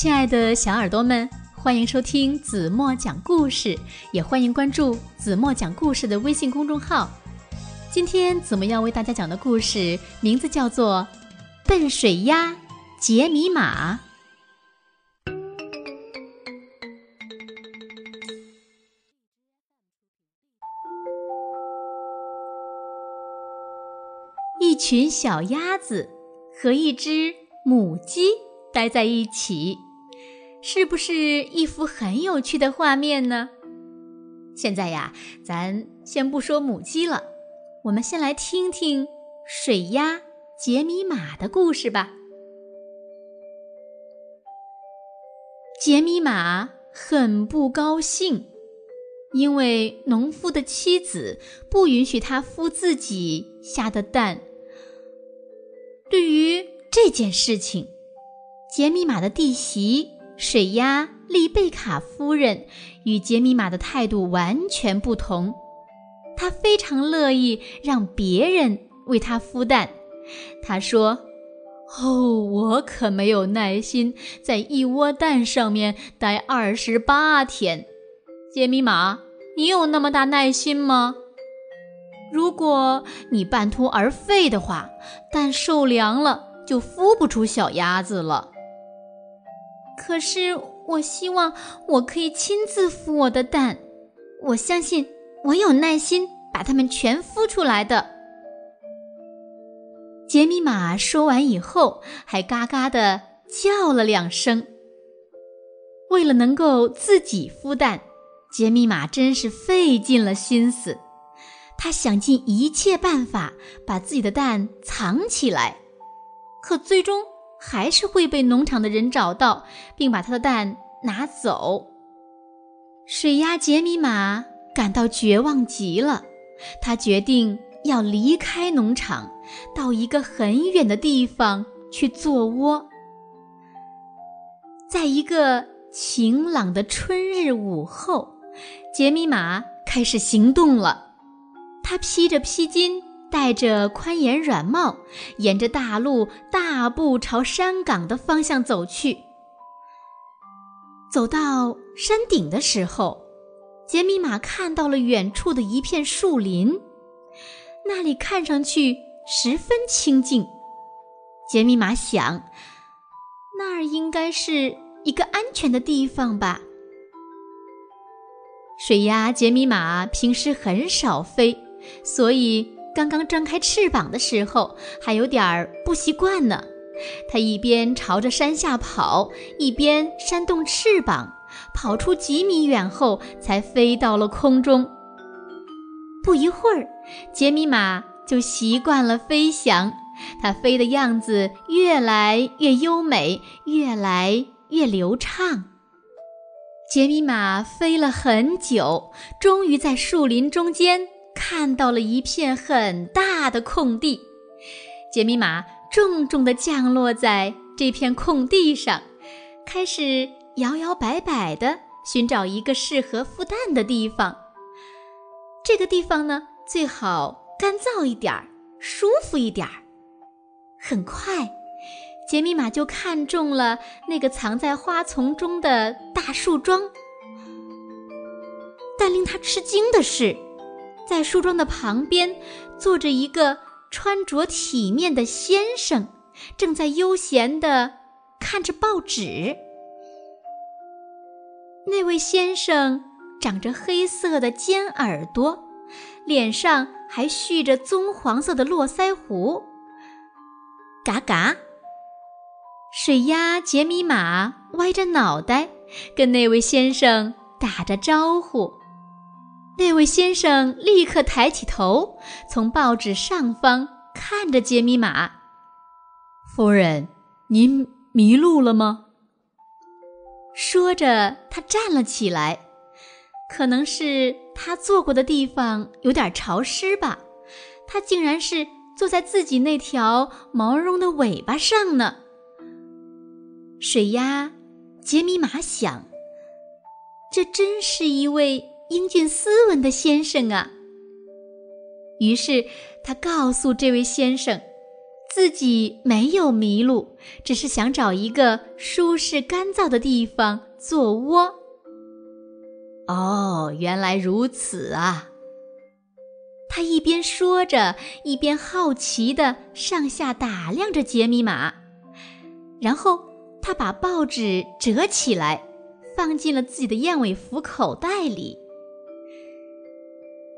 亲爱的小耳朵们，欢迎收听子墨讲故事，也欢迎关注子墨讲故事的微信公众号。今天子墨要为大家讲的故事名字叫做《笨水鸭解密码》。一群小鸭子和一只母鸡待在一起，是不是一幅很有趣的画面呢？现在呀，咱先不说母鸡了，我们先来听听水鸭杰米马的故事吧。杰米马很不高兴，因为农夫的妻子不允许他孵自己下的蛋。对于这件事情，杰米玛的弟媳水鸭丽贝卡夫人与杰米玛的态度完全不同。她非常乐意让别人为她孵蛋。她说：“哦，我可没有耐心在一窝蛋上面待二十八天。杰米玛，你有那么大耐心吗？”如果你半途而废的话，蛋受凉了就孵不出小鸭子了。可是我希望我可以亲自孵我的蛋，我相信我有耐心把它们全孵出来的。杰米玛说完以后，还嘎嘎的叫了两声。为了能够自己孵蛋，杰米玛真是费尽了心思。他想尽一切办法把自己的蛋藏起来，可最终还是会被农场的人找到，并把他的蛋拿走。水鸭杰米玛感到绝望极了，他决定要离开农场，到一个很远的地方去做窝。在一个晴朗的春日午后，杰米玛开始行动了。他披着披巾，戴着宽檐软帽，沿着大路大步朝山岗的方向走去。走到山顶的时候，杰米玛看到了远处的一片树林，那里看上去十分清静。杰米玛想，那儿应该是一个安全的地方吧。水鸭杰米玛平时很少飞。所以，刚刚张开翅膀的时候，还有点儿不习惯呢。它一边朝着山下跑，一边扇动翅膀，跑出几米远后，才飞到了空中。不一会儿，杰米玛就习惯了飞翔，它飞的样子越来越优美，越来越流畅。杰米玛飞了很久，终于在树林中间。看到了一片很大的空地，杰米玛重重地降落在这片空地上，开始摇摇摆摆地寻找一个适合孵蛋的地方。这个地方呢，最好干燥一点儿，舒服一点儿。很快，杰米玛就看中了那个藏在花丛中的大树桩，但令他吃惊的是。在梳妆的旁边，坐着一个穿着体面的先生，正在悠闲地看着报纸。那位先生长着黑色的尖耳朵，脸上还蓄着棕黄色的络腮胡。嘎嘎，水鸭杰米玛歪着脑袋，跟那位先生打着招呼。那位先生立刻抬起头，从报纸上方看着杰米玛。夫人，您迷路了吗？说着，他站了起来。可能是他坐过的地方有点潮湿吧，他竟然是坐在自己那条毛茸茸的尾巴上呢。水鸭杰米玛想，这真是一位。英俊斯文的先生啊！于是他告诉这位先生，自己没有迷路，只是想找一个舒适干燥的地方做窝。哦，原来如此啊！他一边说着，一边好奇地上下打量着杰米马，然后他把报纸折起来，放进了自己的燕尾服口袋里。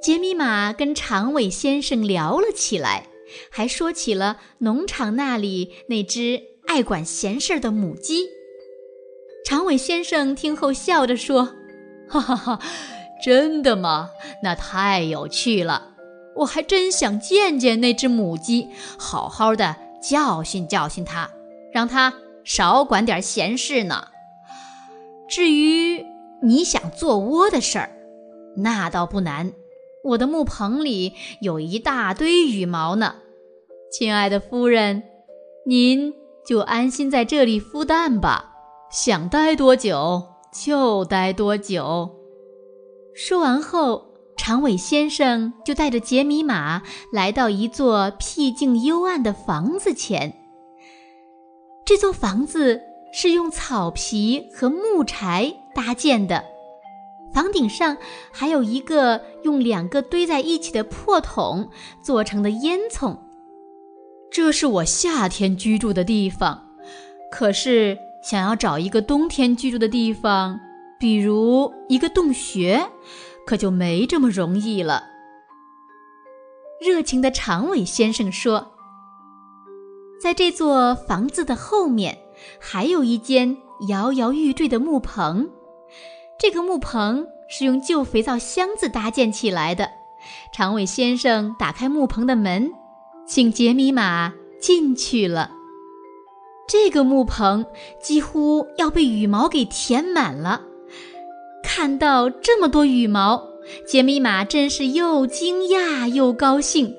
杰米马跟长尾先生聊了起来，还说起了农场那里那只爱管闲事的母鸡。长尾先生听后笑着说：“哈哈哈，真的吗？那太有趣了。”我还真想见见那只母鸡，好好的教训教训它，让它少管点闲事呢。至于你想做窝的事儿，那倒不难。我的木棚里有一大堆羽毛呢，亲爱的夫人，您就安心在这里孵蛋吧，想待多久就待多久。说完后。长尾先生就带着杰米马来到一座僻静幽暗的房子前。这座房子是用草皮和木柴搭建的，房顶上还有一个用两个堆在一起的破桶做成的烟囱。这是我夏天居住的地方，可是想要找一个冬天居住的地方，比如一个洞穴。可就没这么容易了。热情的长尾先生说：“在这座房子的后面，还有一间摇摇欲坠的木棚。这个木棚是用旧肥皂箱子搭建起来的。”长尾先生打开木棚的门，请杰米马进去了。这个木棚几乎要被羽毛给填满了。看到这么多羽毛，杰米马真是又惊讶又高兴。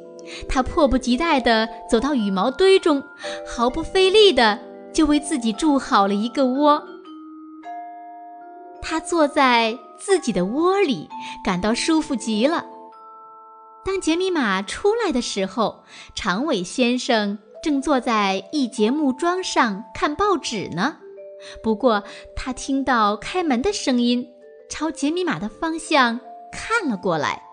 他迫不及待地走到羽毛堆中，毫不费力地就为自己筑好了一个窝。他坐在自己的窝里，感到舒服极了。当杰米马出来的时候，长尾先生正坐在一节木桩上看报纸呢。不过，他听到开门的声音。朝杰米马的方向看了过来。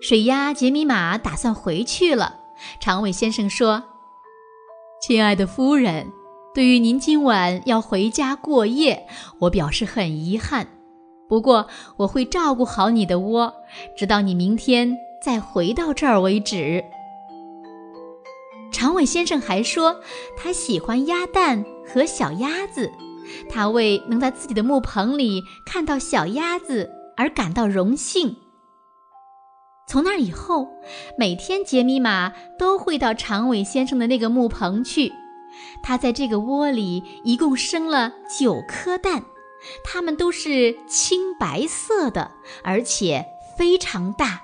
水鸭杰米马打算回去了。长尾先生说：“亲爱的夫人，对于您今晚要回家过夜，我表示很遗憾。不过我会照顾好你的窝，直到你明天再回到这儿为止。”长尾先生还说，他喜欢鸭蛋和小鸭子。他为能在自己的木棚里看到小鸭子而感到荣幸。从那以后，每天杰米玛都会到长尾先生的那个木棚去。他在这个窝里一共生了九颗蛋，它们都是青白色的，而且非常大。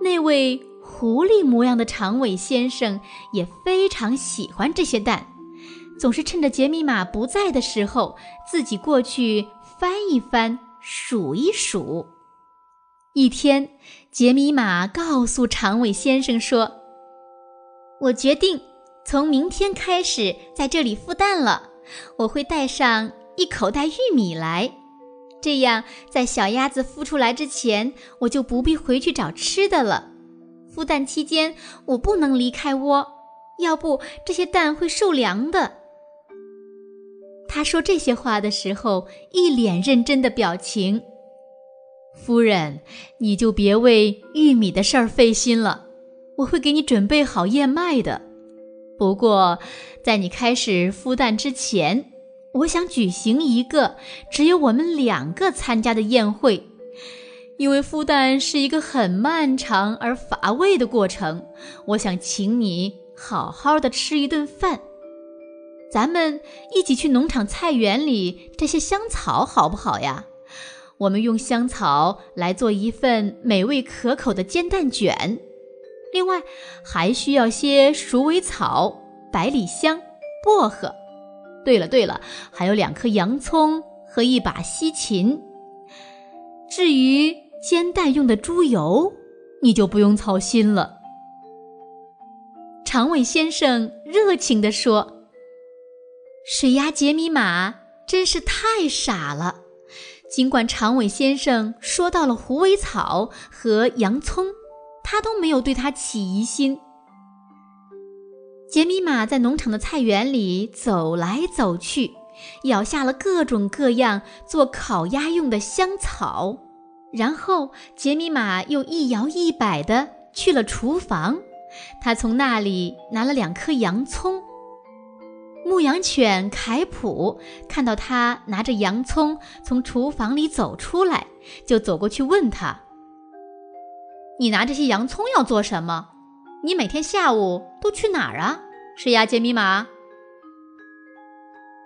那位狐狸模样的长尾先生也非常喜欢这些蛋。总是趁着杰米马不在的时候，自己过去翻一翻、数一数。一天，杰米马告诉长尾先生说：“我决定从明天开始在这里孵蛋了。我会带上一口袋玉米来，这样在小鸭子孵出来之前，我就不必回去找吃的了。孵蛋期间，我不能离开窝，要不这些蛋会受凉的。”他说这些话的时候，一脸认真的表情。夫人，你就别为玉米的事儿费心了，我会给你准备好燕麦的。不过，在你开始孵蛋之前，我想举行一个只有我们两个参加的宴会，因为孵蛋是一个很漫长而乏味的过程。我想请你好好的吃一顿饭。咱们一起去农场菜园里摘些香草，好不好呀？我们用香草来做一份美味可口的煎蛋卷，另外还需要些鼠尾草、百里香、薄荷。对了对了，还有两颗洋葱和一把西芹。至于煎蛋用的猪油，你就不用操心了。长尾先生热情地说：“水鸭杰米玛真是太傻了。尽管长尾先生说到了虎尾草和洋葱，他都没有对他起疑心。”杰米玛在农场的菜园里走来走去，咬下了各种各样做烤鸭用的香草，然后杰米玛又一摇一摆地去了厨房。他从那里拿了两颗洋葱。牧羊犬凯普看到他拿着洋葱从厨房里走出来，就走过去问他：“你拿这些洋葱要做什么？你每天下午都去哪儿啊？”是呀，杰米玛。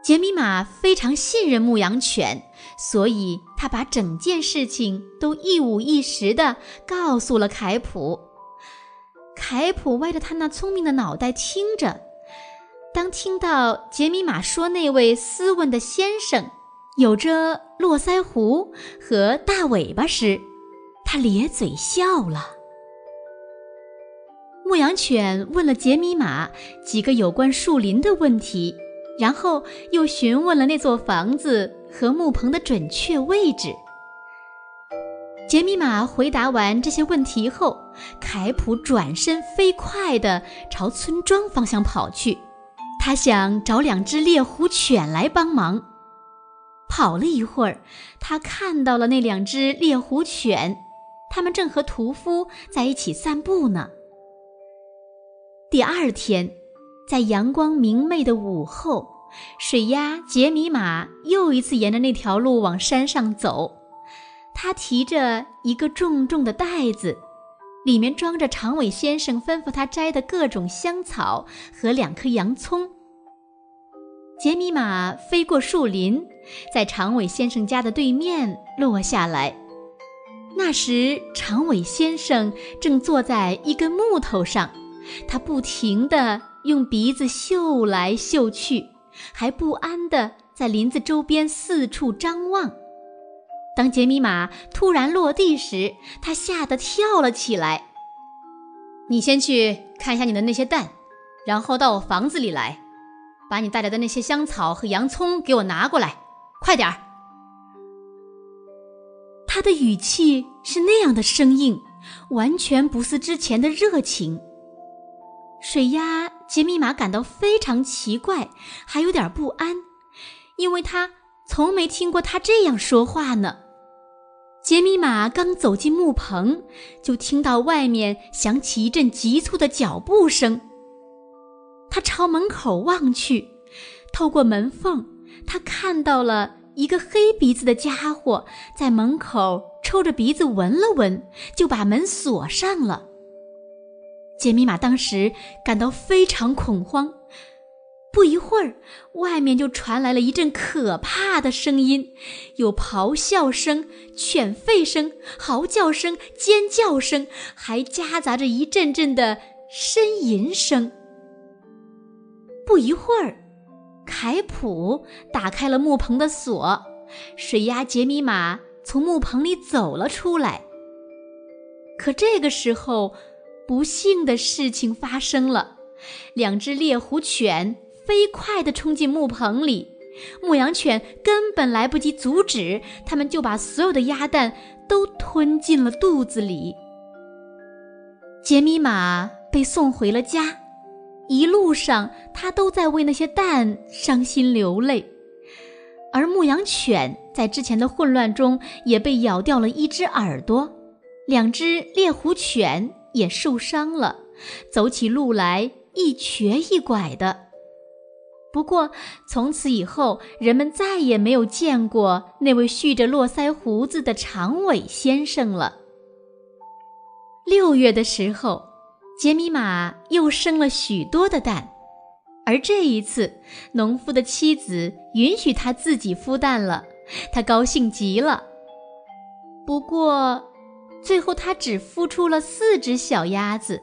杰米玛非常信任牧羊犬，所以他把整件事情都一五一十的告诉了凯普。凯普歪着他那聪明的脑袋听着，当听到杰米玛说那位斯文的先生有着络腮胡和大尾巴时，他咧嘴笑了。牧羊犬问了杰米玛几个有关树林的问题，然后又询问了那座房子和木棚的准确位置。杰米玛回答完这些问题后，凯普转身飞快地朝村庄方向跑去。他想找两只猎狐犬来帮忙。跑了一会儿，他看到了那两只猎狐犬，他们正和屠夫在一起散步呢。第二天，在阳光明媚的午后，水鸭杰米玛又一次沿着那条路往山上走。他提着一个重重的袋子，里面装着长尾先生吩咐他摘的各种香草和两颗洋葱。杰米玛飞过树林，在长尾先生家的对面落下来。那时，长尾先生正坐在一根木头上。他不停地用鼻子嗅来嗅去，还不安地在林子周边四处张望。当杰米玛突然落地时，他吓得跳了起来。你先去看一下你的那些蛋，然后到我房子里来，把你带来的那些香草和洋葱给我拿过来，快点儿！他的语气是那样的生硬，完全不似之前的热情。水鸭杰米玛感到非常奇怪，还有点不安，因为他从没听过他这样说话呢。杰米玛刚走进木棚，就听到外面响起一阵急促的脚步声。他朝门口望去，透过门缝，他看到了一个黑鼻子的家伙在门口抽着鼻子闻了闻，就把门锁上了。杰米玛当时感到非常恐慌，不一会儿，外面就传来了一阵可怕的声音，有咆哮声、犬吠声、嚎叫声、尖叫声，还夹杂着一阵阵的呻吟声。不一会儿，凯普打开了木棚的锁，水鸭杰米玛从木棚里走了出来。可这个时候，不幸的事情发生了，两只猎狐犬飞快地冲进木棚里，牧羊犬根本来不及阻止，它们就把所有的鸭蛋都吞进了肚子里。杰米玛被送回了家，一路上他都在为那些蛋伤心流泪，而牧羊犬在之前的混乱中也被咬掉了一只耳朵，两只猎狐犬。也受伤了，走起路来一瘸一拐的。不过从此以后，人们再也没有见过那位蓄着络腮胡子的长尾先生了。六月的时候，杰米玛又生了许多的蛋，而这一次，农夫的妻子允许他自己孵蛋了，他高兴极了。不过。最后，他只孵出了四只小鸭子。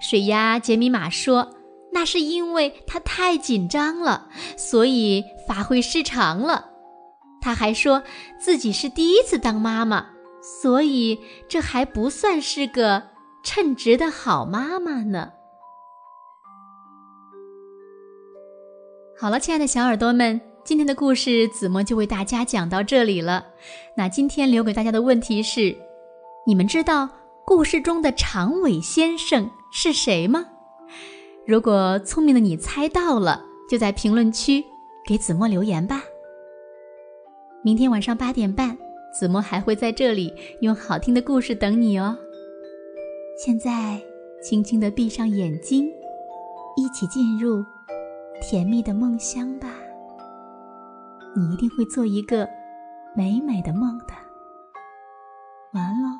水鸭杰米玛说：“那是因为他太紧张了，所以发挥失常了。”他还说自己是第一次当妈妈，所以这还不算是个称职的好妈妈呢。好了，亲爱的小耳朵们，今天的故事子墨就为大家讲到这里了。那今天留给大家的问题是：你们知道故事中的长尾先生是谁吗？如果聪明的你猜到了，就在评论区给子墨留言吧。明天晚上八点半，子墨还会在这里用好听的故事等你哦。现在，轻轻的闭上眼睛，一起进入。甜蜜的梦乡吧，你一定会做一个美美的梦的。完了。